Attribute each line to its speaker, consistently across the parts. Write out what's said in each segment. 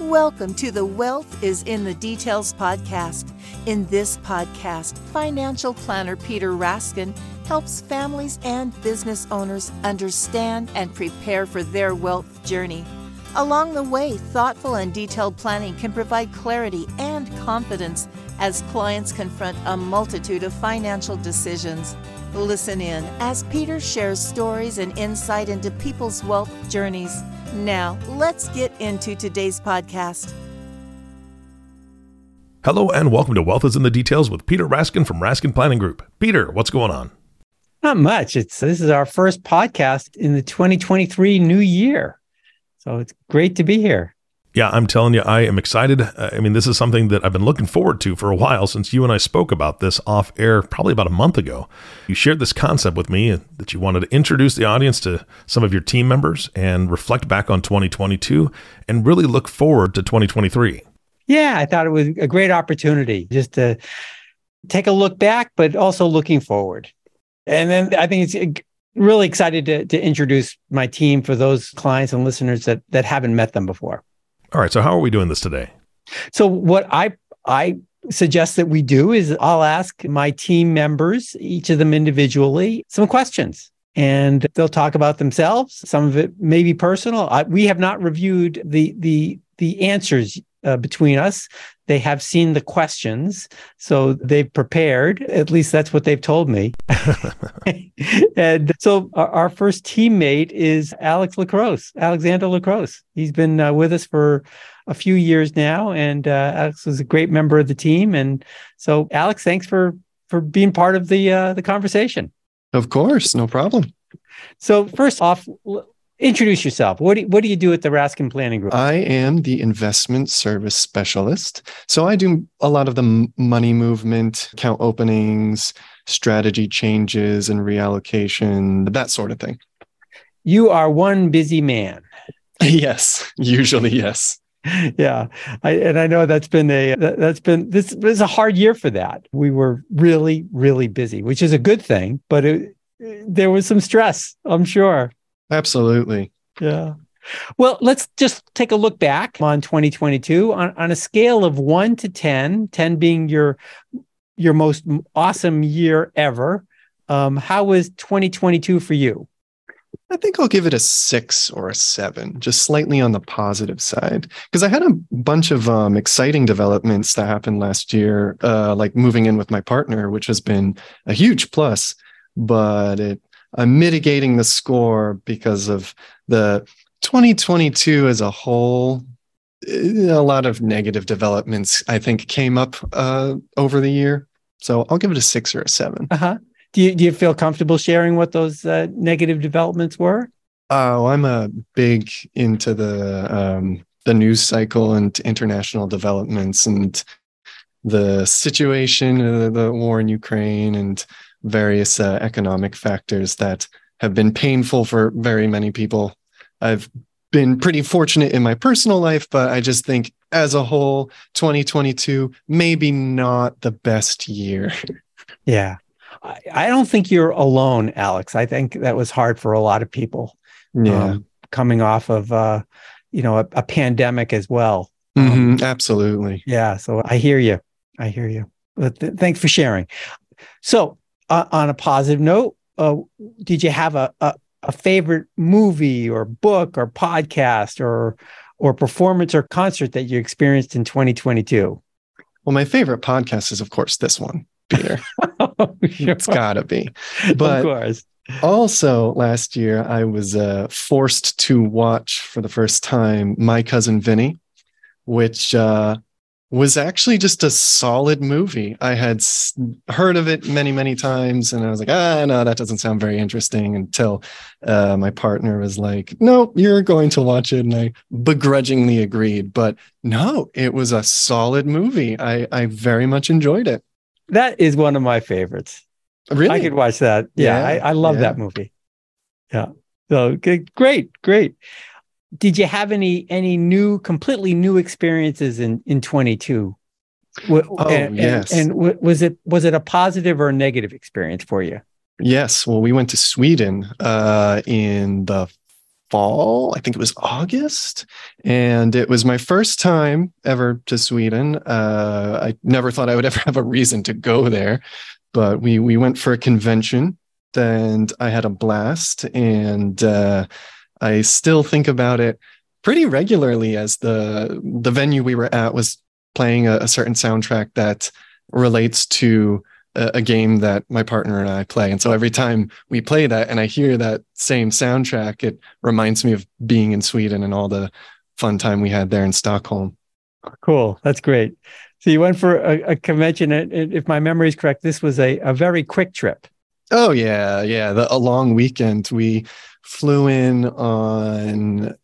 Speaker 1: Welcome to the Wealth is in the Details podcast. In this podcast, financial planner Peter Raskin helps families and business owners understand and prepare for their wealth journey. Along the way, thoughtful and detailed planning can provide clarity and confidence as clients confront a multitude of financial decisions. Listen in as Peter shares stories and insight into people's wealth journeys. Now, let's get into today's podcast.
Speaker 2: Hello and welcome to Wealth is in the Details with Peter Raskin from Raskin Planning Group. Peter, what's going on?
Speaker 3: Not much. It's this is our first podcast in the 2023 new year. So it's great to be here.
Speaker 2: Yeah, I'm telling you, I am excited. Uh, I mean, this is something that I've been looking forward to for a while since you and I spoke about this off air probably about a month ago. You shared this concept with me that you wanted to introduce the audience to some of your team members and reflect back on 2022 and really look forward to 2023.
Speaker 3: Yeah, I thought it was a great opportunity just to take a look back, but also looking forward. And then I think it's really excited to, to introduce my team for those clients and listeners that, that haven't met them before.
Speaker 2: All right. So how are we doing this today?
Speaker 3: So what I I suggest that we do is I'll ask my team members, each of them individually, some questions. And they'll talk about themselves. Some of it may be personal. I, we have not reviewed the the the answers uh, between us. They have seen the questions, so they've prepared. At least that's what they've told me. and so our, first teammate is Alex Lacrosse, Alexander Lacrosse. He's been uh, with us for a few years now, and uh, Alex was a great member of the team. And so, Alex, thanks for for being part of the uh, the conversation.
Speaker 4: Of course, no problem.
Speaker 3: So first off, introduce yourself. What do you, what do you do at the Raskin Planning Group?
Speaker 4: I am the investment service specialist. So I do a lot of the money movement, account openings, strategy changes and reallocation, that sort of thing.
Speaker 3: You are one busy man.
Speaker 4: yes, usually yes.
Speaker 3: yeah I, and i know that's been a that's been this was a hard year for that we were really really busy which is a good thing but it, there was some stress i'm sure
Speaker 4: Absolutely.
Speaker 3: Yeah. Well, let's just take a look back on 2022 on, on a scale of one to 10, 10 being your your most awesome year ever. Um, how was 2022 for you?
Speaker 4: I think I'll give it a six or a seven, just slightly on the positive side. Because I had a bunch of um, exciting developments that happened last year, uh, like moving in with my partner, which has been a huge plus. But it I'm mitigating the score because of the 2022 as a whole. Eh, a lot of negative developments, I think, came up uh, over the year. So I'll give it a six or a seven.
Speaker 3: Uh huh. Do you do you feel comfortable sharing what those uh, negative developments were?
Speaker 4: Oh, I'm a big into the um, the news cycle and international developments and the situation, uh, the war in Ukraine, and various uh, economic factors that have been painful for very many people. I've been pretty fortunate in my personal life, but I just think as a whole, 2022, maybe not the best year.
Speaker 3: Yeah. I don't think you're alone, Alex. I think that was hard for a lot of people.
Speaker 4: Yeah. Um,
Speaker 3: coming off of, uh, you know, a, a pandemic as well.
Speaker 4: Mm-hmm, um, absolutely.
Speaker 3: Yeah. So I hear you. I hear you. But th- thanks for sharing. So uh, on a positive note, uh, did you have a, a, a favorite movie or book or podcast or or performance or concert that you experienced in 2022?
Speaker 4: Well, my favorite podcast is, of course, this one, Peter. oh, sure. It's got to be. But of course. Also, last year, I was uh, forced to watch for the first time My Cousin Vinny, which uh, was actually just a solid movie. I had heard of it many, many times, and I was like, ah, no, that doesn't sound very interesting. Until uh, my partner was like, no, you're going to watch it, and I begrudgingly agreed. But no, it was a solid movie. I I very much enjoyed it.
Speaker 3: That is one of my favorites.
Speaker 4: Really,
Speaker 3: I could watch that. Yeah, yeah I, I, love yeah. that movie. Yeah. So great, great did you have any any new completely new experiences in in 22
Speaker 4: oh and, yes
Speaker 3: and, and, was it was it a positive or a negative experience for you
Speaker 4: yes well we went to sweden uh in the fall. I think it was August. And it was my first time ever to Sweden. Uh, I never thought I would ever have a reason to go there, but we, we went for a convention and I had a blast. And uh, I still think about it pretty regularly as the, the venue we were at was playing a, a certain soundtrack that relates to a, game that my partner and I play. And so every time we play that and I hear that same soundtrack, it reminds me of being in Sweden and all the fun time we had there in Stockholm.
Speaker 3: Cool. That's great. So you went for a, a convention. And if my memory is correct, this was a, a very quick trip.
Speaker 4: Oh yeah, yeah. The, a long weekend. We flew in on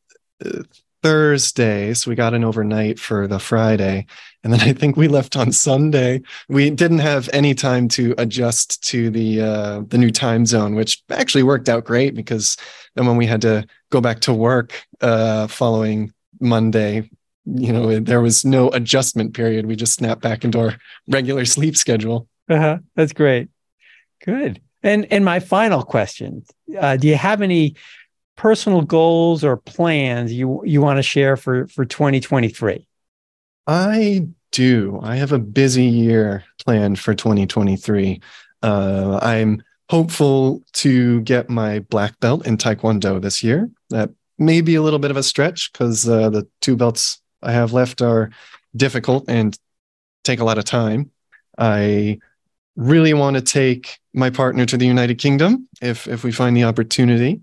Speaker 4: uh, Thursday, so we got an overnight for the Friday, and then I think we left on Sunday. We didn't have any time to adjust to the uh, the new time zone, which actually worked out great because then when we had to go back to work uh, following Monday, you know, there was no adjustment period. We just snapped back into our regular sleep schedule.
Speaker 3: Uh-huh. That's great. Good. And and my final question: uh, Do you have any personal goals or plans you you want to share for for 2023?
Speaker 4: I do. I have a busy year planned for 2023. Uh, I'm hopeful to get my black belt in Taekwondo this year. That may be a little bit of a stretch because uh, the two belts I have left are difficult and take a lot of time. I really want to take my partner to the United Kingdom if if we find the opportunity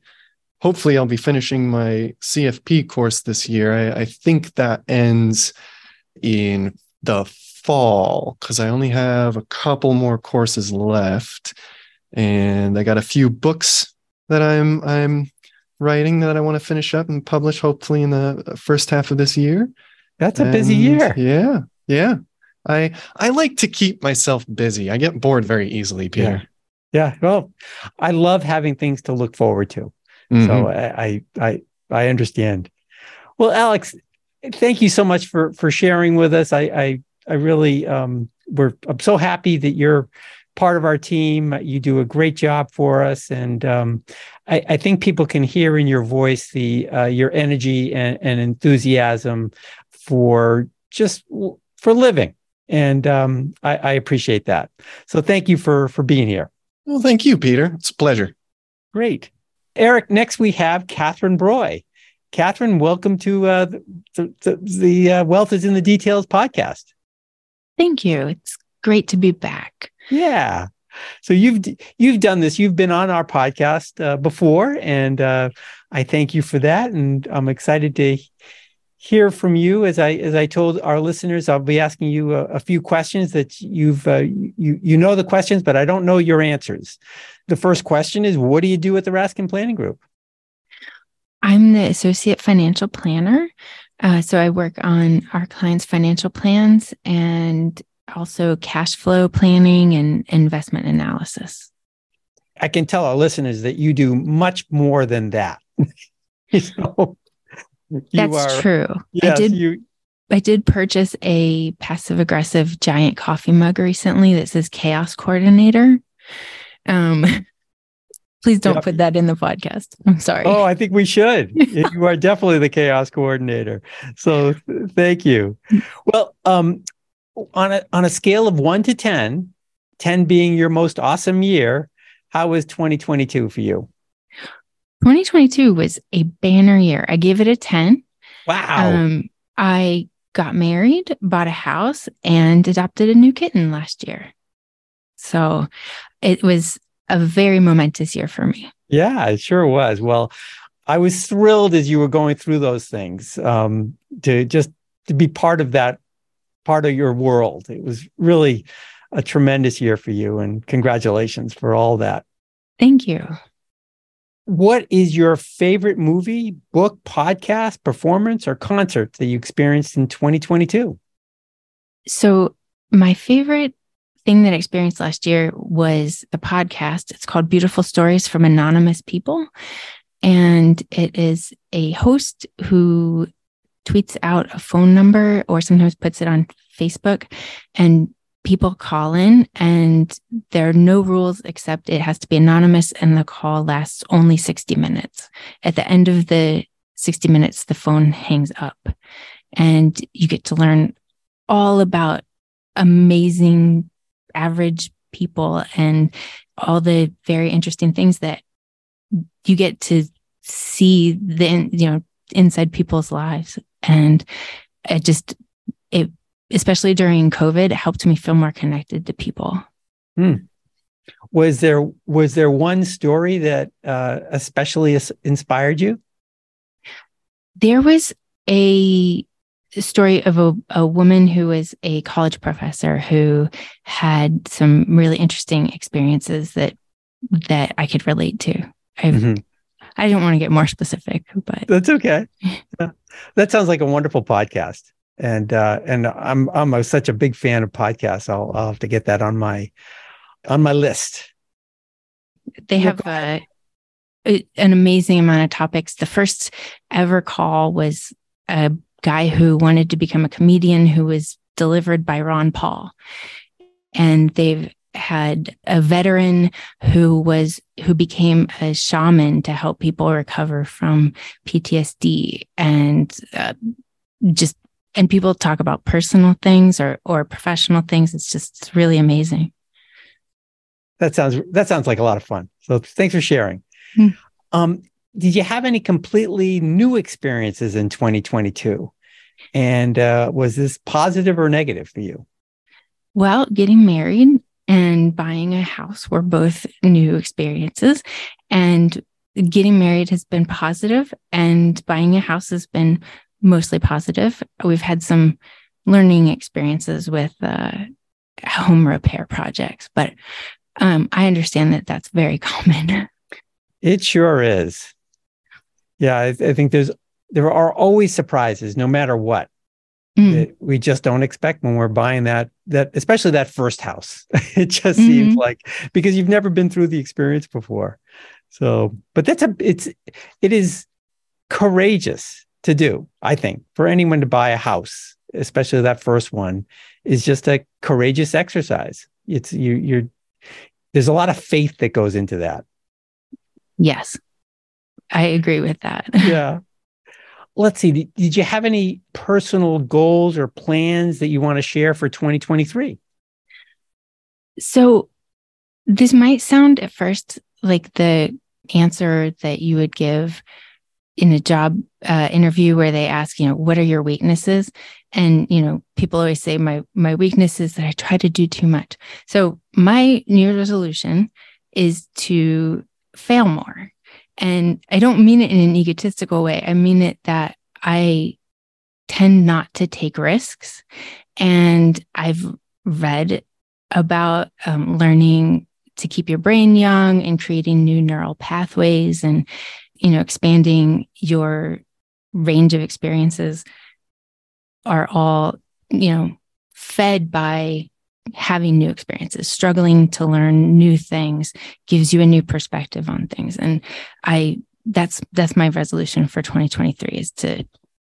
Speaker 4: hopefully I'll be finishing my CFP course this year. I, I think that ends in the fall because I only have a couple more courses left, and I got a few books that I'm I'm writing that I want to finish up and publish hopefully in the first half of this year.
Speaker 3: That's a and busy year.
Speaker 4: Yeah, yeah. I I like to keep myself busy. I get bored very easily, Peter.
Speaker 3: Yeah. yeah. Well, I love having things to look forward to. Mm-hmm. So I, I I understand. Well, Alex, thank you so much for for sharing with us. I I, I really um we're I'm so happy that you're part of our team. You do a great job for us, and um, I, I, think people can hear in your voice the uh, your energy and, and, enthusiasm for just for living, and um, I, I, appreciate that. So thank you for for being here.
Speaker 4: Well, thank you, Peter. It's a pleasure.
Speaker 3: Great. Eric, next we have Catherine Broy. Catherine, welcome to uh, the, the, the uh, Wealth is in the Details podcast.
Speaker 5: Thank you. It's great to be back.
Speaker 3: Yeah. So you've you've done this. You've been on our podcast uh, before, and uh, I thank you for that. And I'm excited to hear from you. As I as I told our listeners, I'll be asking you a, a few questions that you've uh, you you know the questions, but I don't know your answers. The first question is, what do you do at the Raskin Planning Group?
Speaker 5: I'm the associate financial planner. Uh, so I work on our clients' financial plans and also cash flow planning and investment analysis.
Speaker 3: I can tell our listeners that you do much more than that.
Speaker 5: so That's are, true. Yes, I did. You, I did purchase a passive aggressive giant coffee mug recently that says chaos coordinator. Um, please don't put that in the podcast. I'm sorry.
Speaker 3: Oh, I think we should. you are definitely the chaos coordinator. So thank you. Well, um, on a on a scale of one to 10, 10 being your most awesome year, how was 2022 for you?
Speaker 5: 2022 was a banner year. I gave it a 10.
Speaker 3: Wow. Um,
Speaker 5: I got married, bought a house, and adopted a new kitten last year. So it was a very momentous year for me.
Speaker 3: Yeah, it sure was. Well, I was thrilled as you were going through those things um, to just to be part of that part of your world. It was really a tremendous year for you, and congratulations for all that.
Speaker 5: Thank you.
Speaker 3: What is your favorite movie, book, podcast, performance, or concert that you experienced in 2022?
Speaker 5: So, my favorite thing that I experienced last year was the podcast. It's called Beautiful Stories from Anonymous People. And it is a host who tweets out a phone number or sometimes puts it on Facebook. And people call in and there are no rules except it has to be anonymous and the call lasts only 60 minutes. At the end of the 60 minutes, the phone hangs up and you get to learn all about amazing average people and all the very interesting things that you get to see the you know inside people's lives and it just it especially during covid it helped me feel more connected to people
Speaker 3: hmm. was there was there one story that uh, especially inspired you
Speaker 5: there was a story of a, a woman who was a college professor who had some really interesting experiences that that I could relate to. I mm-hmm. I don't want to get more specific, but
Speaker 3: that's okay. That sounds like a wonderful podcast, and uh, and I'm I'm a, such a big fan of podcasts. I'll I'll have to get that on my on my list.
Speaker 5: They have uh, a, an amazing amount of topics. The first ever call was a guy who wanted to become a comedian who was delivered by Ron Paul. And they've had a veteran who was who became a shaman to help people recover from PTSD and uh, just and people talk about personal things or or professional things it's just really amazing
Speaker 3: that sounds that sounds like a lot of fun so thanks for sharing mm. um, did you have any completely new experiences in 2022? And uh, was this positive or negative for you?
Speaker 5: Well, getting married and buying a house were both new experiences. And getting married has been positive, and buying a house has been mostly positive. We've had some learning experiences with uh, home repair projects, but um, I understand that that's very common.
Speaker 3: It sure is. Yeah, I, I think there's there are always surprises, no matter what. Mm. we just don't expect when we're buying that that especially that first house. it just mm-hmm. seems like because you've never been through the experience before. So, but that's a it's it is courageous to do, I think, for anyone to buy a house, especially that first one, is just a courageous exercise. It's you you're there's a lot of faith that goes into that.
Speaker 5: Yes. I agree with that.
Speaker 3: yeah. Let's see. Did, did you have any personal goals or plans that you want to share for 2023?
Speaker 5: So, this might sound at first like the answer that you would give in a job uh, interview where they ask, you know, what are your weaknesses? And you know, people always say my my weakness is that I try to do too much. So my New Year's resolution is to fail more. And I don't mean it in an egotistical way. I mean it that I tend not to take risks. And I've read about um, learning to keep your brain young and creating new neural pathways and, you know, expanding your range of experiences are all, you know, fed by having new experiences, struggling to learn new things gives you a new perspective on things. And I that's that's my resolution for 2023 is to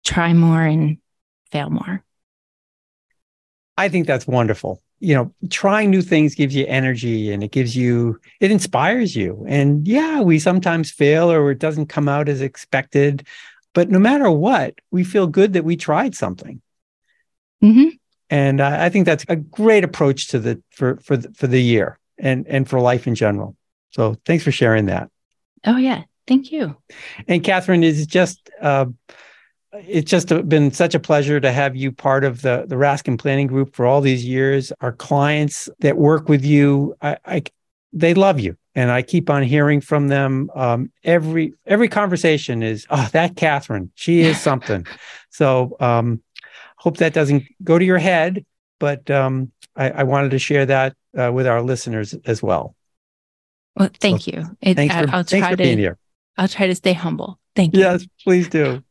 Speaker 5: try more and fail more.
Speaker 3: I think that's wonderful. You know, trying new things gives you energy and it gives you, it inspires you. And yeah, we sometimes fail or it doesn't come out as expected. But no matter what, we feel good that we tried something. Mm-hmm and I, I think that's a great approach to the for for the, for the year and and for life in general. So thanks for sharing that.
Speaker 5: Oh yeah, thank you.
Speaker 3: And Catherine is just. Uh, it's just been such a pleasure to have you part of the the Raskin Planning Group for all these years. Our clients that work with you, I, I they love you, and I keep on hearing from them. Um, every every conversation is, oh, that Catherine, she is something. so um, hope that doesn't go to your head, but um, I, I, wanted to share that uh, with our listeners as well.
Speaker 5: Well, thank so, you. It,
Speaker 3: thanks for, I'll thanks for to, being here.
Speaker 5: I'll try to stay humble. Thank you.
Speaker 3: Yes, please do.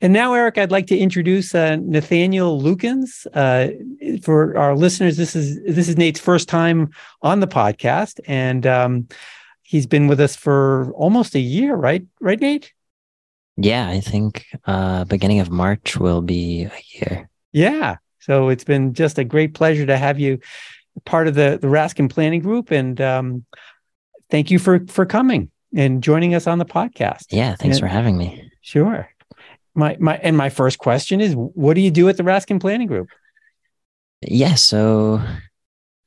Speaker 3: And now, Eric, I'd like to introduce uh, Nathaniel Lukens. Uh, for our listeners, this is this is Nate's first time on the podcast, and um, he's been with us for almost a year, right? Right, Nate?
Speaker 6: Yeah, I think uh beginning of March will be a year.
Speaker 3: Yeah. So it's been just a great pleasure to have you part of the the Raskin Planning Group, and um, thank you for for coming and joining us on the podcast.
Speaker 6: Yeah, thanks
Speaker 3: and,
Speaker 6: for having me.
Speaker 3: Sure. My my and my first question is, what do you do at the Raskin Planning Group?
Speaker 6: Yeah, so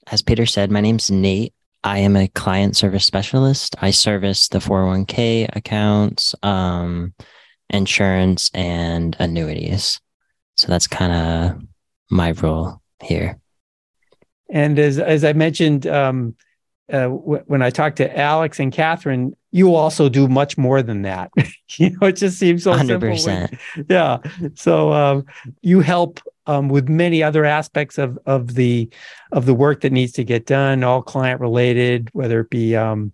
Speaker 6: as Peter said, my name's Nate. I am a client service specialist. I service the 401k accounts, um, insurance, and annuities. So that's kind of my role here.
Speaker 3: And as as I mentioned, um, uh, w- when I talked to Alex and Catherine, you also do much more than that. you know, it just seems so 100%. simple. When, yeah. So um, you help um, with many other aspects of of the of the work that needs to get done, all client related, whether it be um,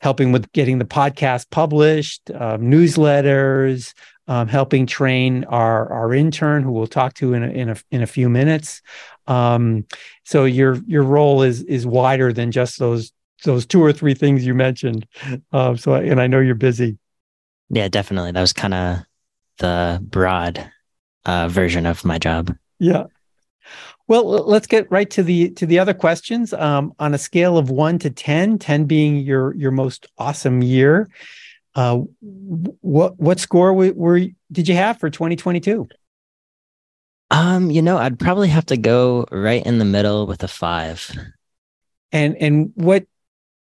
Speaker 3: helping with getting the podcast published, uh, newsletters, um, helping train our our intern, who we'll talk to in a, in a in a few minutes. Um, so your your role is is wider than just those those two or three things you mentioned. Uh, so and I know you're busy.
Speaker 6: Yeah, definitely. That was kind of the broad uh, version of my job.
Speaker 3: Yeah. Well, let's get right to the to the other questions. Um, on a scale of one to 10, 10 being your your most awesome year, uh, what what score were, were did you have for 2022?
Speaker 6: Um, you know, I'd probably have to go right in the middle with a five.
Speaker 3: And and what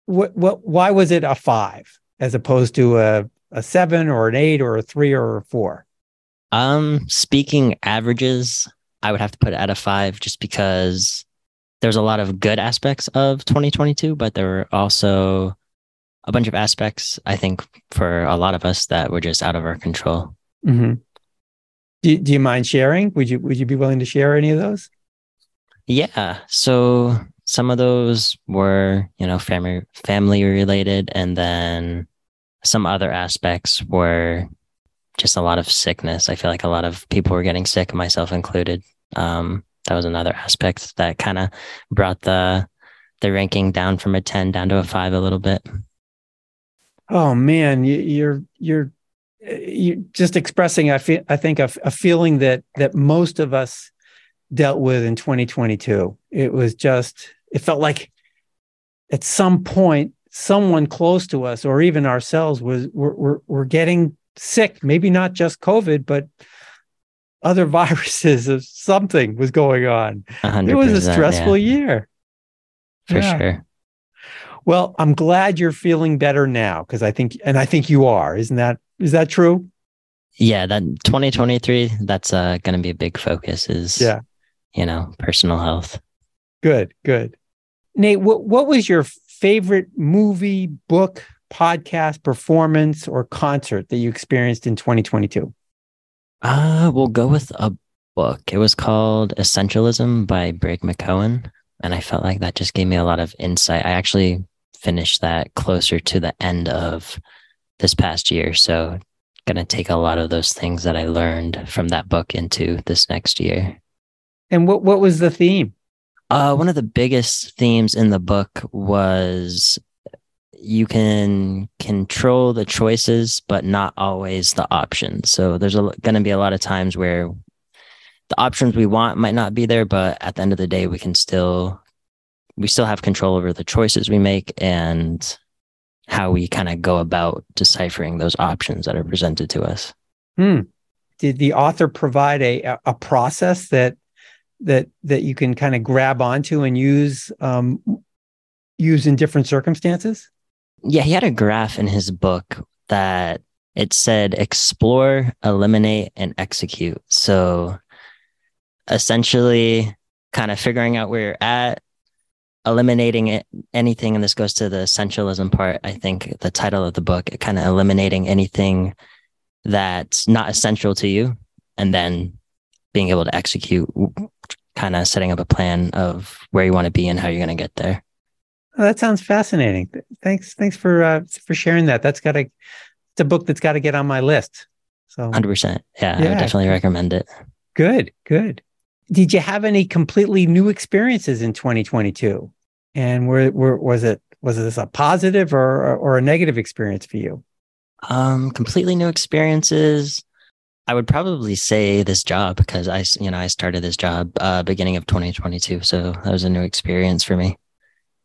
Speaker 3: what what why was it a five as opposed to a a seven or an eight or a three or a four?
Speaker 6: Um, speaking averages, I would have to put it at a five just because there's a lot of good aspects of 2022, but there were also a bunch of aspects, I think, for a lot of us that were just out of our control.
Speaker 3: Mm-hmm. Do, do you mind sharing? Would you would you be willing to share any of those?
Speaker 6: Yeah. So some of those were, you know, family family related, and then some other aspects were just a lot of sickness. I feel like a lot of people were getting sick, myself included. Um, that was another aspect that kind of brought the the ranking down from a 10 down to a 5 a little bit.
Speaker 3: Oh man, you, you're you're you're just expressing I feel I think a, a feeling that that most of us dealt with in 2022. It was just it felt like at some point someone close to us or even ourselves was were, were, were getting sick, maybe not just COVID, but other viruses of something was going on. It was a stressful yeah. year.
Speaker 6: For yeah. sure.
Speaker 3: Well, I'm glad you're feeling better now because I think, and I think you are. Isn't that is that true?
Speaker 6: Yeah, that 2023. That's uh, going to be a big focus. Is
Speaker 3: yeah,
Speaker 6: you know, personal health.
Speaker 3: Good, good. Nate, what what was your favorite movie, book, podcast, performance, or concert that you experienced in 2022?
Speaker 6: Uh, we'll go with a book. It was called Essentialism by Greg McKeown. And I felt like that just gave me a lot of insight. I actually finished that closer to the end of this past year. So, going to take a lot of those things that I learned from that book into this next year.
Speaker 3: And what, what was the theme?
Speaker 6: Uh, one of the biggest themes in the book was you can control the choices, but not always the options. So there's going to be a lot of times where the options we want might not be there, but at the end of the day, we can still we still have control over the choices we make and how we kind of go about deciphering those options that are presented to us.
Speaker 3: Hmm. Did the author provide a a process that that that you can kind of grab onto and use um, use in different circumstances?
Speaker 6: Yeah, he had a graph in his book that it said explore, eliminate, and execute. So essentially, kind of figuring out where you're at, eliminating it, anything, and this goes to the essentialism part. I think the title of the book, kind of eliminating anything that's not essential to you, and then being able to execute, kind of setting up a plan of where you want to be and how you're going to get there.
Speaker 3: Oh, that sounds fascinating. Thanks, thanks for uh, for sharing that. That's got to it's a book that's got to get on my list. So,
Speaker 6: hundred percent. Yeah, yeah, I would definitely recommend it.
Speaker 3: Good, good. Did you have any completely new experiences in 2022? And were, were was it was this a positive or or a negative experience for you?
Speaker 6: Um, completely new experiences. I would probably say this job because I, you know, I started this job uh, beginning of 2022, so that was a new experience for me.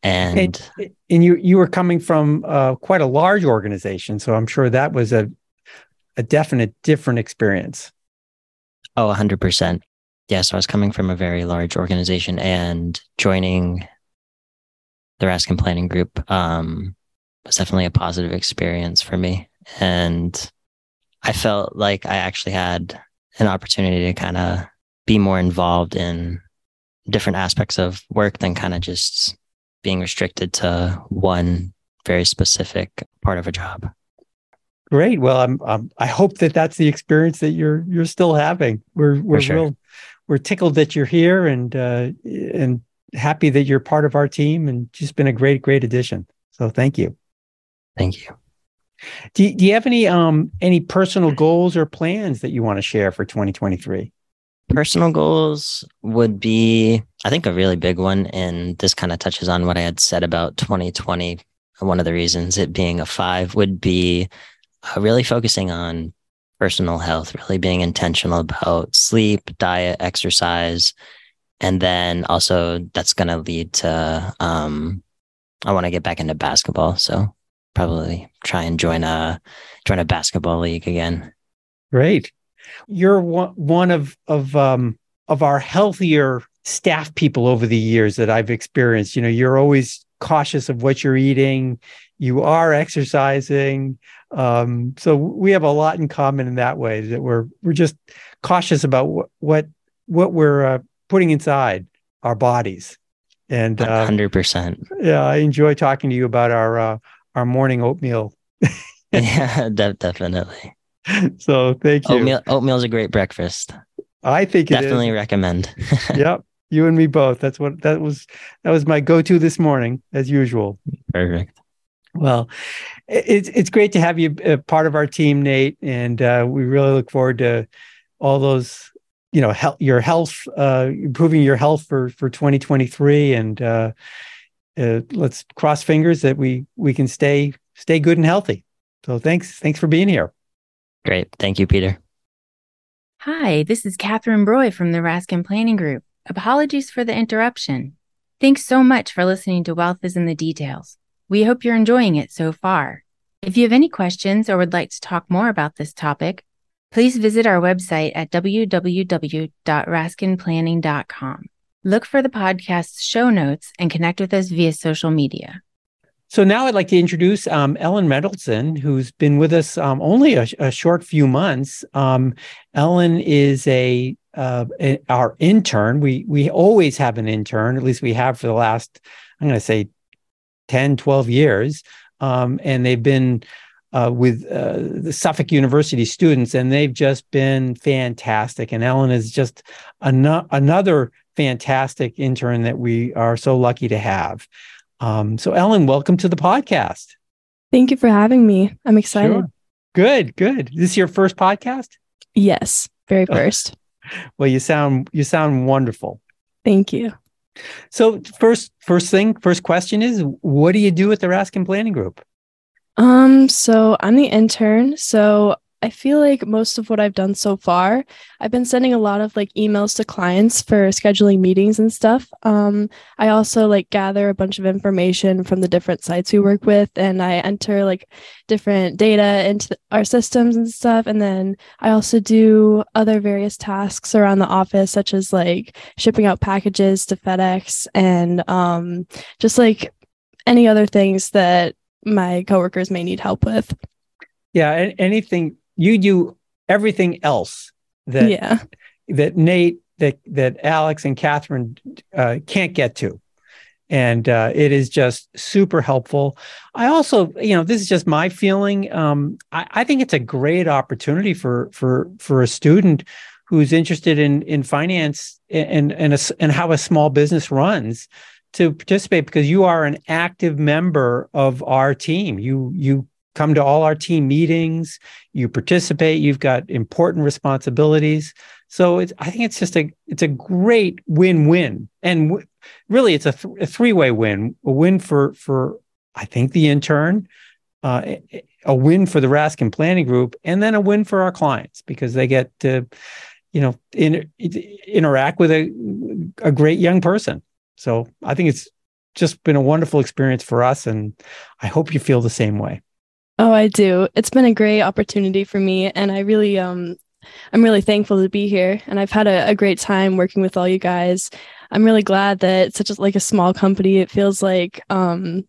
Speaker 6: And
Speaker 3: and, and you you were coming from uh, quite a large organization, so I'm sure that was a a definite different experience.
Speaker 6: Oh, 100%. Yeah, so I was coming from a very large organization and joining the Raskin Planning Group um, was definitely a positive experience for me. And I felt like I actually had an opportunity to kind of be more involved in different aspects of work than kind of just being restricted to one very specific part of a job.
Speaker 3: Great. Well, I'm, I'm, i hope that that's the experience that you're you're still having. We're we're sure. real we're tickled that you're here and uh, and happy that you're part of our team and just been a great great addition. So thank you.
Speaker 6: Thank you.
Speaker 3: Do, do you have any um any personal goals or plans that you want to share for 2023?
Speaker 6: Personal goals would be, I think, a really big one, and this kind of touches on what I had said about 2020. One of the reasons it being a five would be uh, really focusing on personal health, really being intentional about sleep, diet, exercise, and then also that's going to lead to um, I want to get back into basketball, so probably try and join a join a basketball league again.
Speaker 3: Great. You're one, of of um of our healthier staff people over the years that I've experienced. You know, you're always cautious of what you're eating. You are exercising. Um, so we have a lot in common in that way that we're we're just cautious about what what what we're uh, putting inside our bodies. And
Speaker 6: uh, hundred percent.
Speaker 3: Yeah, I enjoy talking to you about our uh, our morning oatmeal.
Speaker 6: yeah, de- definitely.
Speaker 3: So thank you.
Speaker 6: Oatmeal, oatmeal is a great breakfast.
Speaker 3: I think it's
Speaker 6: definitely recommend.
Speaker 3: yep, you and me both. That's what that was. That was my go-to this morning, as usual.
Speaker 6: Perfect.
Speaker 3: Well, it's it's great to have you a part of our team, Nate, and uh, we really look forward to all those you know health, your health, uh, improving your health for for 2023, and uh, uh, let's cross fingers that we we can stay stay good and healthy. So thanks thanks for being here.
Speaker 6: Great, thank you, Peter.
Speaker 5: Hi, this is Catherine Broy from the Raskin Planning Group. Apologies for the interruption. Thanks so much for listening to Wealth is in the Details. We hope you're enjoying it so far. If you have any questions or would like to talk more about this topic, please visit our website at www.raskinplanning.com. Look for the podcast's show notes and connect with us via social media.
Speaker 3: So now I'd like to introduce um, Ellen Mendelson, who's been with us um, only a, a, short few months. Um, Ellen is a, uh, a, our intern. We we always have an intern, at least we have for the last I'm going to say 10, 12 years, um, and they've been uh, with uh, the Suffolk University students, and they've just been fantastic. And Ellen is just an- another fantastic intern that we are so lucky to have. Um, so, Ellen, welcome to the podcast.
Speaker 7: Thank you for having me. I'm excited. Sure.
Speaker 3: Good, good. Is this your first podcast?
Speaker 7: Yes, very first.
Speaker 3: well, you sound you sound wonderful.
Speaker 7: Thank you.
Speaker 3: So, first first thing, first question is, what do you do at the Raskin Planning Group?
Speaker 7: Um, so I'm the intern. So I feel like most of what I've done so far, I've been sending a lot of like emails to clients for scheduling meetings and stuff. Um, I also like gather a bunch of information from the different sites we work with, and I enter like different data into our systems and stuff. And then I also do other various tasks around the office, such as like shipping out packages to FedEx and um, just like any other things that my coworkers may need help with.
Speaker 3: Yeah, anything you do everything else that yeah. that Nate, that that Alex and Catherine uh, can't get to, and uh, it is just super helpful. I also, you know, this is just my feeling. Um, I, I think it's a great opportunity for for for a student who's interested in in finance and and a, and how a small business runs to participate because you are an active member of our team. You you come to all our team meetings, you participate, you've got important responsibilities. So it's, I think it's just a it's a great win-win, and w- really it's a, th- a three-way win: a win for for I think the intern, uh, a win for the Raskin Planning Group, and then a win for our clients because they get to, you know, in, interact with a a great young person. So I think it's just been a wonderful experience for us, and I hope you feel the same way.
Speaker 7: Oh, I do. It's been a great opportunity for me, and I really um I'm really thankful to be here, and I've had a, a great time working with all you guys. I'm really glad that it's such a, like a small company. It feels like um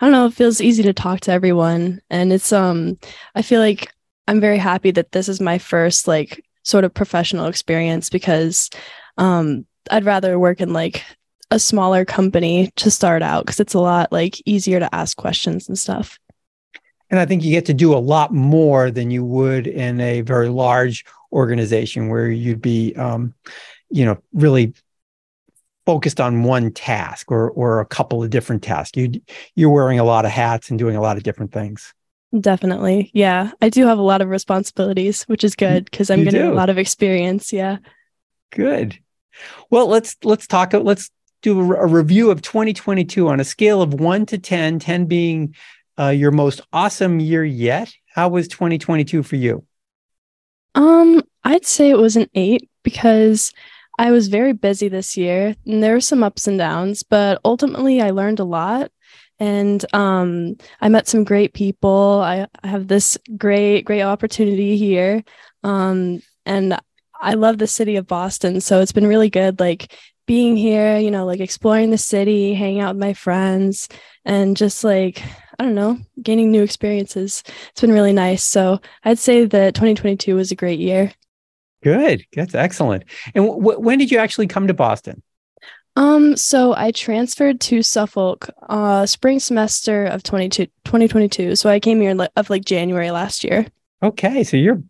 Speaker 7: I don't know, it feels easy to talk to everyone, and it's um I feel like I'm very happy that this is my first like sort of professional experience because um I'd rather work in like a smaller company to start out because it's a lot like easier to ask questions and stuff.
Speaker 3: And I think you get to do a lot more than you would in a very large organization where you'd be, um, you know, really focused on one task or or a couple of different tasks. You you're wearing a lot of hats and doing a lot of different things.
Speaker 7: Definitely. Yeah. I do have a lot of responsibilities, which is good because I'm getting a lot of experience. Yeah.
Speaker 3: Good. Well, let's let's talk let's do a, a review of 2022 on a scale of 1 to 10, 10 being uh, your most awesome year yet. How was 2022 for you?
Speaker 7: Um, I'd say it was an 8 because I was very busy this year and there were some ups and downs, but ultimately I learned a lot and um, I met some great people. I, I, have this great, great opportunity here. Um, and I love the city of Boston. So it's been really good, like being here, you know, like exploring the city, hanging out with my friends, and just like, I don't know, gaining new experiences. It's been really nice. So I'd say that 2022 was a great year.
Speaker 3: Good. That's excellent. And w- when did you actually come to Boston?
Speaker 7: Um, so I transferred to Suffolk uh spring semester of 22, 2022. So I came here in, of like January last year.
Speaker 3: Okay. So you're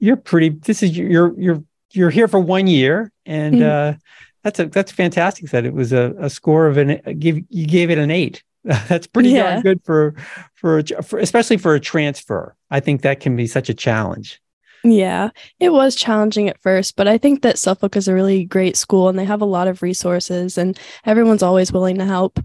Speaker 3: you're pretty this is you're you're you're here for one year and mm-hmm. uh that's a that's fantastic that it was a, a score of an give you gave it an eight that's pretty yeah. darn good for, for for especially for a transfer i think that can be such a challenge
Speaker 7: yeah, it was challenging at first, but I think that Suffolk is a really great school and they have a lot of resources and everyone's always willing to help.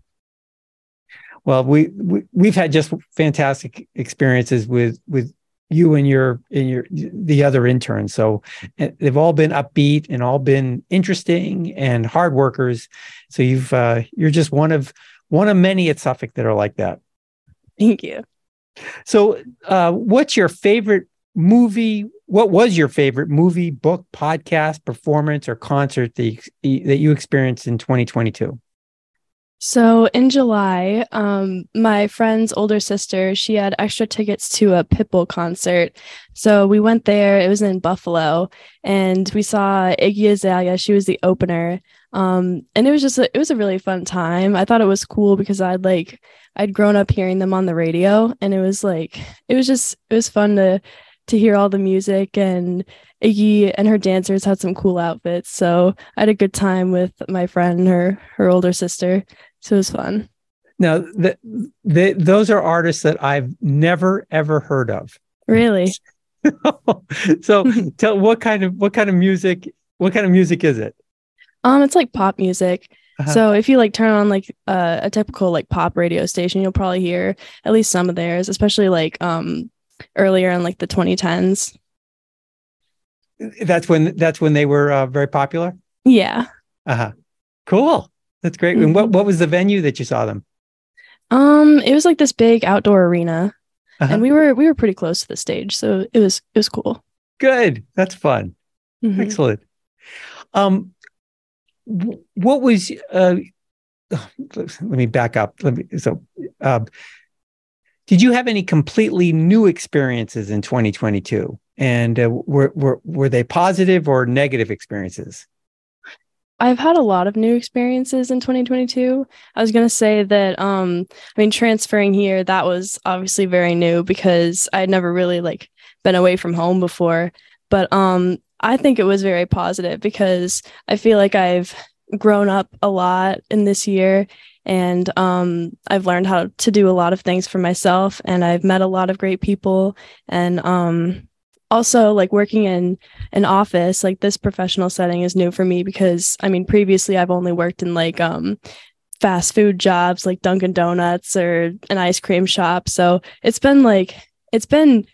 Speaker 3: Well, we, we we've had just fantastic experiences with with you and your and your the other interns. So eh, they've all been upbeat and all been interesting and hard workers. So you've uh, you're just one of one of many at Suffolk that are like that.
Speaker 7: Thank you.
Speaker 3: So, uh, what's your favorite movie what was your favorite movie book podcast performance or concert that you, that you experienced in 2022
Speaker 7: so in July, um, my friend's older sister, she had extra tickets to a Pitbull concert. So we went there. It was in Buffalo, and we saw Iggy Azalea. She was the opener, um, and it was just a, it was a really fun time. I thought it was cool because I'd like I'd grown up hearing them on the radio, and it was like it was just it was fun to to hear all the music and Iggy and her dancers had some cool outfits. So I had a good time with my friend and her her older sister. So it was fun.
Speaker 3: Now, the, the, those are artists that I've never ever heard of.
Speaker 7: Really?
Speaker 3: so tell what kind of what kind of music what kind of music is it?
Speaker 7: Um it's like pop music. Uh-huh. So if you like turn on like uh, a typical like pop radio station, you'll probably hear at least some of theirs, especially like um earlier in like the 2010s.
Speaker 3: That's when that's when they were uh, very popular.
Speaker 7: Yeah.
Speaker 3: Uh huh. Cool. That's great. Mm-hmm. And what what was the venue that you saw them?
Speaker 7: Um, it was like this big outdoor arena, uh-huh. and we were we were pretty close to the stage, so it was it was cool.
Speaker 3: Good. That's fun. Mm-hmm. Excellent. Um, what was uh? Let me back up. Let me so. Uh, did you have any completely new experiences in 2022? And uh, were, were, were they positive or negative experiences?
Speaker 7: I've had a lot of new experiences in 2022. I was going to say that um I mean transferring here that was obviously very new because I'd never really like been away from home before, but um I think it was very positive because I feel like I've grown up a lot in this year and um, I've learned how to do a lot of things for myself, and I've met a lot of great people, and um, also like working in an office like this professional setting is new for me because I mean previously I've only worked in like um, fast food jobs like Dunkin' Donuts or an ice cream shop. So it's been like, it's been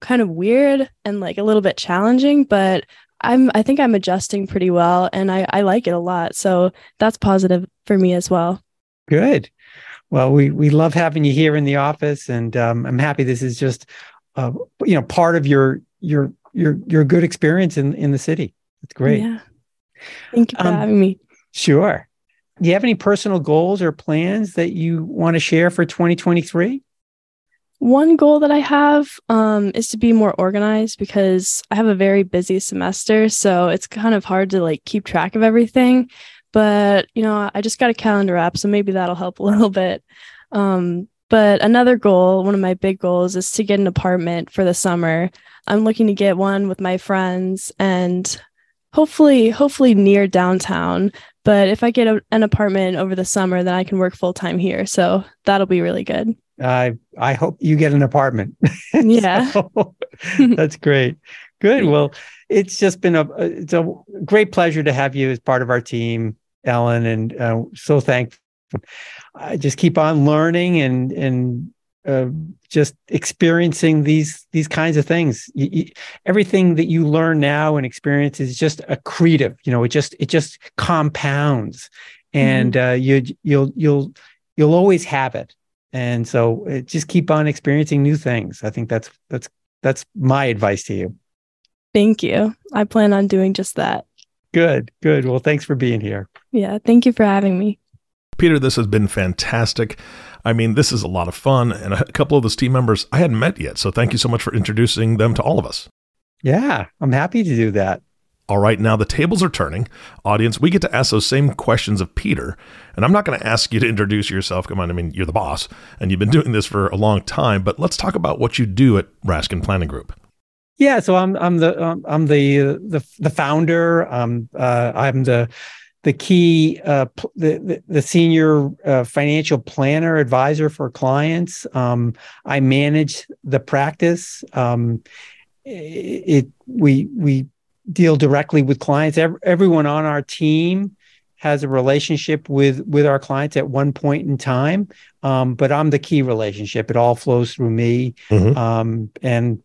Speaker 7: kind of weird and like a little bit challenging, but I'm, I think I'm adjusting pretty well and I, I like it a lot. So that's positive for me as well.
Speaker 3: Good. Well, we, we love having you here in the office and um, I'm happy this is just, uh, you know, part of your, your, your, your good experience in, in the city. It's great.
Speaker 7: Yeah. Thank you for um, having me.
Speaker 3: Sure. Do you have any personal goals or plans that you want to share for 2023?
Speaker 7: One goal that I have um, is to be more organized because I have a very busy semester. So it's kind of hard to like keep track of everything. But, you know, I just got a calendar app. So maybe that'll help a little bit. Um, but another goal, one of my big goals, is to get an apartment for the summer. I'm looking to get one with my friends and hopefully hopefully near downtown. But if i get a, an apartment over the summer then i can work full time here. So that'll be really good.
Speaker 3: I i hope you get an apartment.
Speaker 7: Yeah.
Speaker 3: So, that's great. Good. Well it's just been a it's a great pleasure to have you as part of our team ellen and uh, so thankful i just keep on learning and and uh, just experiencing these these kinds of things. You, you, everything that you learn now and experience is just accretive. You know, it just it just compounds, and mm-hmm. uh, you you'll you'll you'll always have it. And so, uh, just keep on experiencing new things. I think that's that's that's my advice to you.
Speaker 7: Thank you. I plan on doing just that.
Speaker 3: Good, good. Well, thanks for being here.
Speaker 7: Yeah, thank you for having me.
Speaker 2: Peter, this has been fantastic. I mean, this is a lot of fun. And a couple of those team members I hadn't met yet. So thank you so much for introducing them to all of us.
Speaker 3: Yeah, I'm happy to do that.
Speaker 2: All right, now the tables are turning. Audience, we get to ask those same questions of Peter. And I'm not going to ask you to introduce yourself. Come on, I mean, you're the boss and you've been doing this for a long time, but let's talk about what you do at Raskin Planning Group.
Speaker 3: Yeah, so I'm I'm the um, I'm the uh, the the founder. Um, uh, I'm the the key uh, the, the, senior uh, financial planner advisor for clients. Um, I manage the practice. Um, it, it we we deal directly with clients. Every, everyone on our team has a relationship with with our clients at one point in time, um, but I'm the key relationship. It all flows through me, mm-hmm. um, and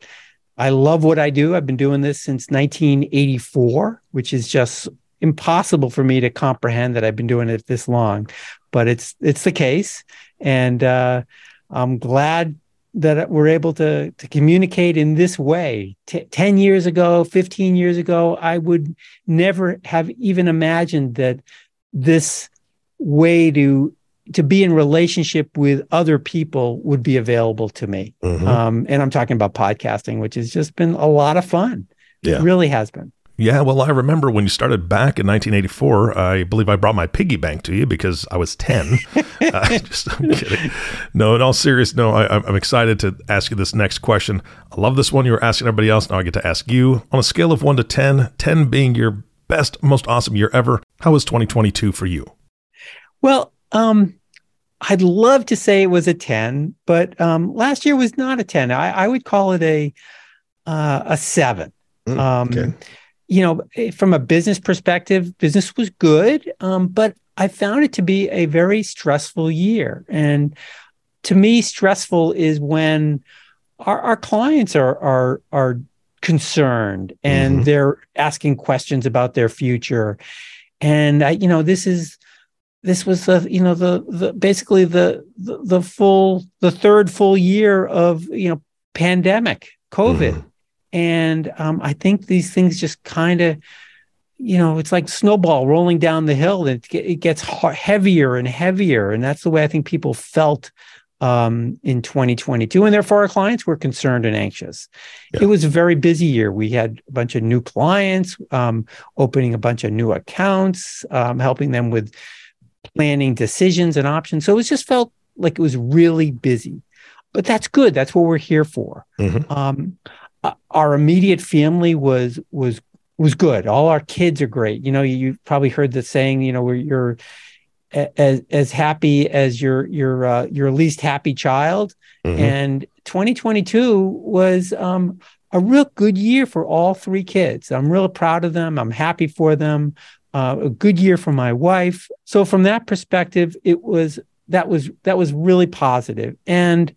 Speaker 3: I love what I do. I've been doing this since 1984, which is just impossible for me to comprehend that I've been doing it this long, but it's it's the case, and uh, I'm glad that we're able to to communicate in this way. T- Ten years ago, fifteen years ago, I would never have even imagined that this way to to be in relationship with other people would be available to me. Mm-hmm. Um, and I'm talking about podcasting, which has just been a lot of fun. Yeah. It really has been.
Speaker 2: Yeah, well, I remember when you started back in 1984. I believe I brought my piggy bank to you because I was 10. uh, just, I'm kidding. No, in all seriousness, no, I, I'm excited to ask you this next question. I love this one you were asking everybody else. Now I get to ask you. On a scale of 1 to 10, 10 being your best, most awesome year ever, how was 2022 for you?
Speaker 3: Well, um, I'd love to say it was a 10, but um, last year was not a 10. I, I would call it a uh, a 7. Mm, um, okay you know, eh, from a business perspective, business was good, um, but I found it to be a very stressful year. And to me, stressful is when our, our clients are are are concerned and mm-hmm. they're asking questions about their future. And I, you know, this is this was the you know the the basically the the, the full the third full year of you know pandemic COVID. Mm-hmm. And um, I think these things just kind of, you know, it's like snowball rolling down the hill. And it gets heavier and heavier, and that's the way I think people felt um, in 2022. And therefore, our clients were concerned and anxious. Yeah. It was a very busy year. We had a bunch of new clients, um, opening a bunch of new accounts, um, helping them with planning decisions and options. So it just felt like it was really busy. But that's good. That's what we're here for. Mm-hmm. Uh, our immediate family was was was good. All our kids are great. You know, you probably heard the saying, you know, where you're as as happy as your your uh, your least happy child. Mm-hmm. And 2022 was um, a real good year for all three kids. I'm real proud of them. I'm happy for them. uh, a good year for my wife. So from that perspective, it was that was that was really positive. And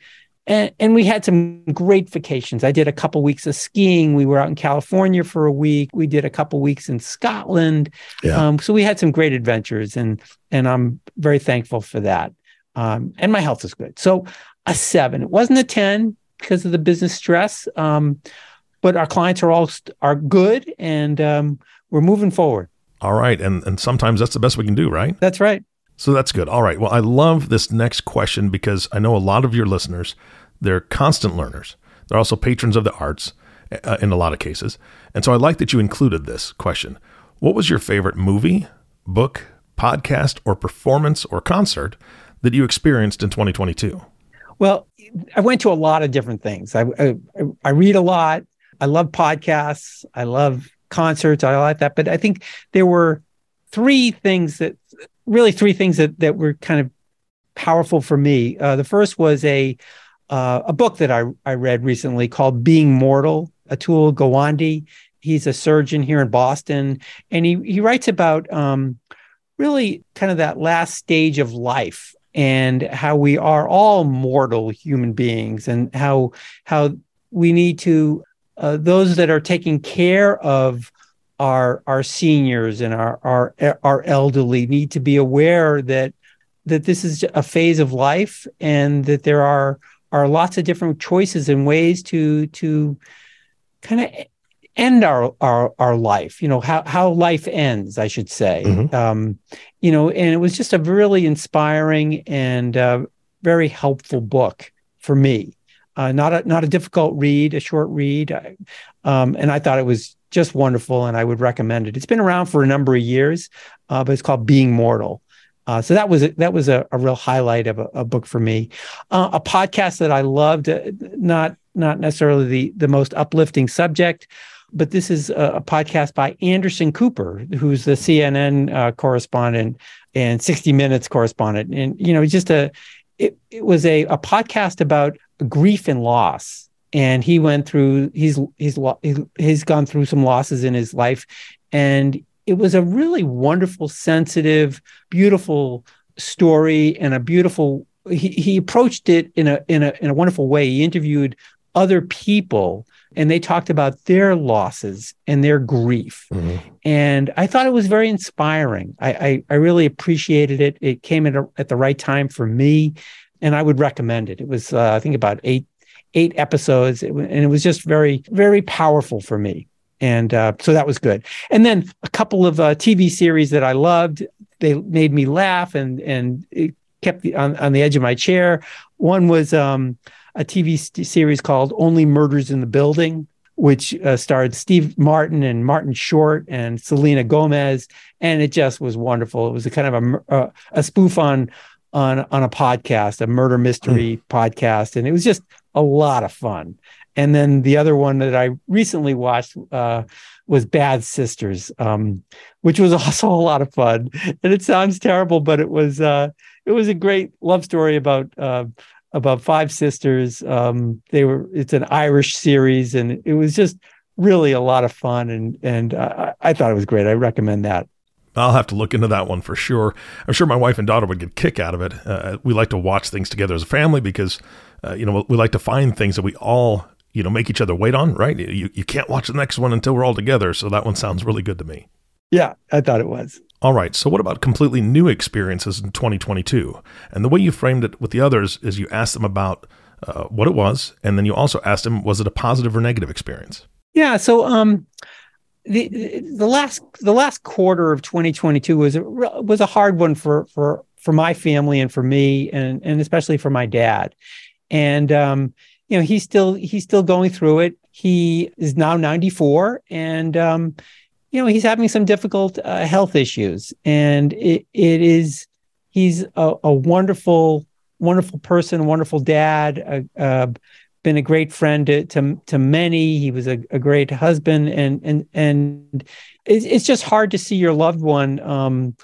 Speaker 3: and, and we had some great vacations. I did a couple weeks of skiing. We were out in California for a week. We did a couple weeks in Scotland. Yeah. Um, so we had some great adventures, and and I'm very thankful for that. Um, and my health is good. So a seven. It wasn't a ten because of the business stress, um, but our clients are all are good, and um, we're moving forward.
Speaker 2: All right, and and sometimes that's the best we can do, right?
Speaker 3: That's right.
Speaker 2: So that's good. All right. Well, I love this next question because I know a lot of your listeners, they're constant learners. They're also patrons of the arts uh, in a lot of cases. And so I like that you included this question. What was your favorite movie, book, podcast, or performance or concert that you experienced in 2022?
Speaker 3: Well, I went to a lot of different things. I, I, I read a lot. I love podcasts. I love concerts. I like that. But I think there were three things that really three things that that were kind of powerful for me. Uh, the first was a uh, a book that I I read recently called Being Mortal. Atul Gawande. He's a surgeon here in Boston, and he he writes about um, really kind of that last stage of life and how we are all mortal human beings, and how how we need to uh, those that are taking care of our our seniors and our our our elderly need to be aware that that this is a phase of life and that there are are lots of different choices and ways to to kind of end our our our life you know how how life ends i should say mm-hmm. um you know and it was just a really inspiring and uh, very helpful book for me uh, not a not a difficult read a short read um, and i thought it was just wonderful, and I would recommend it. It's been around for a number of years, uh, but it's called Being Mortal. Uh, so that was a, that was a, a real highlight of a, a book for me. Uh, a podcast that I loved, uh, not not necessarily the the most uplifting subject, but this is a, a podcast by Anderson Cooper, who's the CNN uh, correspondent and 60 Minutes correspondent, and you know, just a it, it was a, a podcast about grief and loss and he went through he's he's he's gone through some losses in his life. And it was a really wonderful sensitive beautiful story and a beautiful he, he approached it in a in a in a wonderful way. He interviewed other people and they talked about their losses and their grief. Mm-hmm. and i thought it was very inspiring. I, I, I really appreciated it. It came at, a, at the right time for me and i would recommend it. It was uh, i think about eight eight episodes, and it was just very, very powerful for me. And uh, so that was good. And then a couple of uh, TV series that I loved. They made me laugh and and it kept the, on on the edge of my chair. One was um, a TV series called Only Murders in the Building, which uh, starred Steve Martin and Martin Short and Selena Gomez, and it just was wonderful. It was a kind of a uh, a spoof on on on a podcast, a murder mystery mm. podcast, and it was just a lot of fun. And then the other one that I recently watched uh, was Bad Sisters, um, which was also a lot of fun. And it sounds terrible, but it was uh, it was a great love story about uh, about five sisters. Um, they were it's an Irish series, and it was just really a lot of fun. And and I, I thought it was great. I recommend that.
Speaker 2: I'll have to look into that one for sure. I'm sure my wife and daughter would get a kick out of it. Uh, we like to watch things together as a family because, uh, you know, we like to find things that we all, you know, make each other wait on, right? You, you can't watch the next one until we're all together. So that one sounds really good to me.
Speaker 3: Yeah, I thought it was.
Speaker 2: All right. So, what about completely new experiences in 2022? And the way you framed it with the others is you asked them about uh, what it was, and then you also asked them, was it a positive or negative experience?
Speaker 3: Yeah. So, um, the the last the last quarter of 2022 was a, was a hard one for for for my family and for me and and especially for my dad. And um you know he's still he's still going through it. He is now 94 and um you know he's having some difficult uh, health issues. And it it is he's a, a wonderful wonderful person wonderful dad uh, been a great friend to to, to many. He was a, a, great husband, and and and it's, it's just hard to see your loved one, um,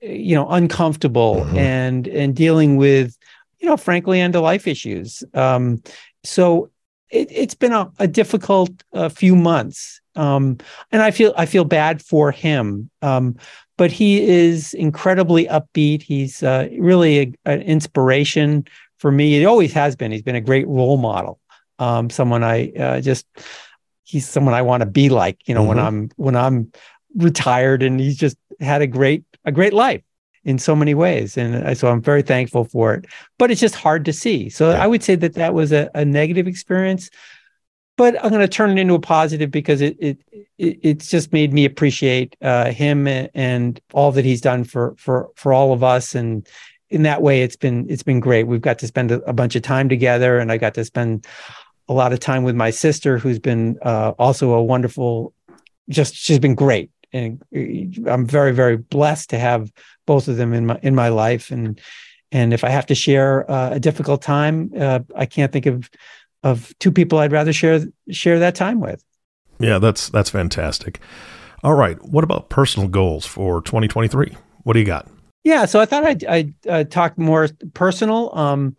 Speaker 3: you know, uncomfortable mm-hmm. and and dealing with, you know, frankly, end of life issues. Um, so it, has been a, a difficult uh, few months. Um, and I feel I feel bad for him. Um, but he is incredibly upbeat. He's uh, really a, an inspiration for me. He always has been. He's been a great role model. Um, someone I uh, just he's someone I want to be like. You know, mm-hmm. when I'm when I'm retired, and he's just had a great a great life in so many ways. And so I'm very thankful for it. But it's just hard to see. So yeah. I would say that that was a, a negative experience. But I'm going to turn it into a positive because it it, it it's just made me appreciate uh, him and all that he's done for for for all of us. And in that way, it's been it's been great. We've got to spend a, a bunch of time together, and I got to spend a lot of time with my sister, who's been uh, also a wonderful. Just she's been great and I'm very very blessed to have both of them in my in my life and and if I have to share uh, a difficult time uh, I can't think of of two people I'd rather share share that time with.
Speaker 2: Yeah, that's that's fantastic. All right, what about personal goals for 2023? What do you got?
Speaker 3: Yeah, so I thought I'd, I'd uh, talk more personal. Um,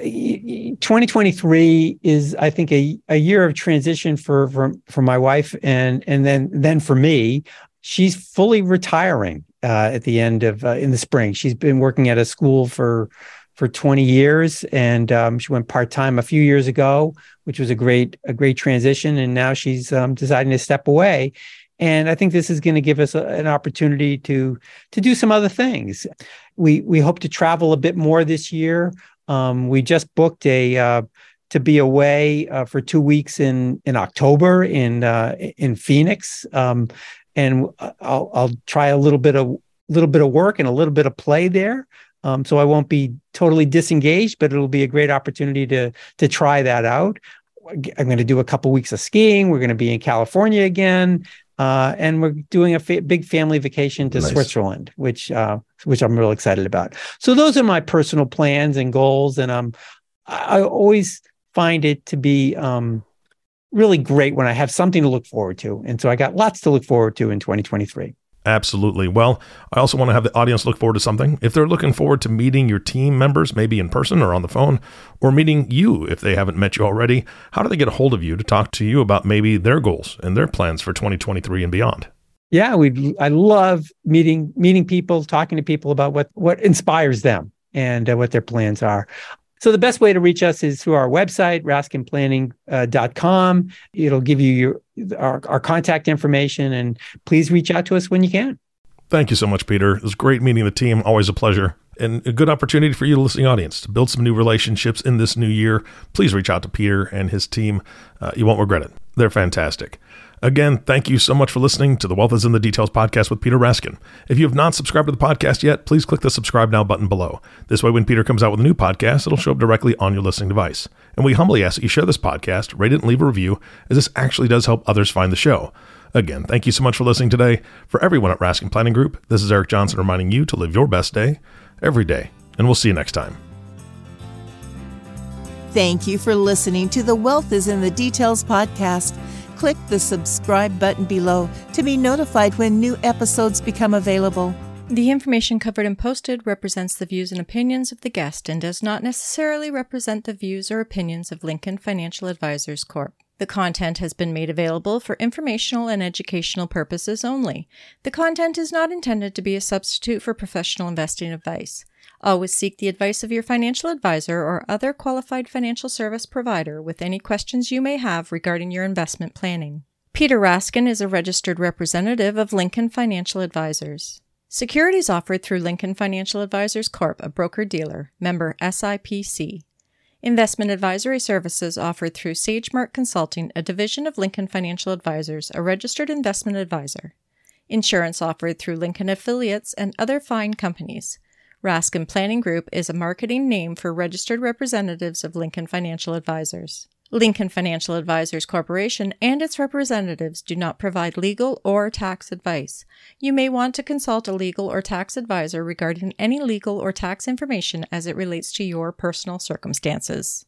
Speaker 3: 2023 is i think a, a year of transition for, for for my wife and and then then for me. She's fully retiring uh, at the end of uh, in the spring. She's been working at a school for for 20 years and um, she went part-time a few years ago which was a great a great transition. And now she's um, deciding to step away and i think this is going to give us a, an opportunity to to do some other things we we hope to travel a bit more this year um, we just booked a uh, to be away uh, for two weeks in in October in uh, in Phoenix, um, and I'll I'll try a little bit of little bit of work and a little bit of play there. Um, so I won't be totally disengaged, but it'll be a great opportunity to to try that out. I'm going to do a couple weeks of skiing. We're going to be in California again, uh, and we're doing a fa- big family vacation to nice. Switzerland, which uh, which I'm real excited about. So those are my personal plans and goals, and um, I always find it to be um, really great when I have something to look forward to, and so I got lots to look forward to in 2023.
Speaker 2: Absolutely. Well, I also want to have the audience look forward to something. If they're looking forward to meeting your team members, maybe in person or on the phone, or meeting you if they haven't met you already, how do they get a hold of you to talk to you about maybe their goals and their plans for 2023 and beyond?
Speaker 3: Yeah, we I love meeting meeting people, talking to people about what what inspires them and uh, what their plans are. So the best way to reach us is through our website, raskinplanning.com. Uh, It'll give you your our, our contact information and please reach out to us when you can.
Speaker 2: Thank you so much, Peter. It was great meeting the team. Always a pleasure. And a good opportunity for you, the listening audience, to build some new relationships in this new year. Please reach out to Peter and his team. Uh, you won't regret it. They're fantastic. Again, thank you so much for listening to the Wealth is in the Details podcast with Peter Raskin. If you have not subscribed to the podcast yet, please click the subscribe now button below. This way, when Peter comes out with a new podcast, it'll show up directly on your listening device. And we humbly ask that you share this podcast, rate it, and leave a review, as this actually does help others find the show. Again, thank you so much for listening today. For everyone at Raskin Planning Group, this is Eric Johnson reminding you to live your best day every day. And we'll see you next time.
Speaker 1: Thank you for listening to the Wealth is in the Details podcast click the subscribe button below to be notified when new episodes become available.
Speaker 8: The information covered and posted represents the views and opinions of the guest and does not necessarily represent the views or opinions of Lincoln Financial Advisors Corp. The content has been made available for informational and educational purposes only. The content is not intended to be a substitute for professional investing advice. Always seek the advice of your financial advisor or other qualified financial service provider with any questions you may have regarding your investment planning. Peter Raskin is a registered representative of Lincoln Financial Advisors. Securities offered through Lincoln Financial Advisors Corp., a broker dealer, member SIPC. Investment advisory services offered through SageMark Consulting, a division of Lincoln Financial Advisors, a registered investment advisor. Insurance offered through Lincoln affiliates and other fine companies. Raskin Planning Group is a marketing name for registered representatives of Lincoln Financial Advisors. Lincoln Financial Advisors Corporation and its representatives do not provide legal or tax advice. You may want to consult a legal or tax advisor regarding any legal or tax information as it relates to your personal circumstances.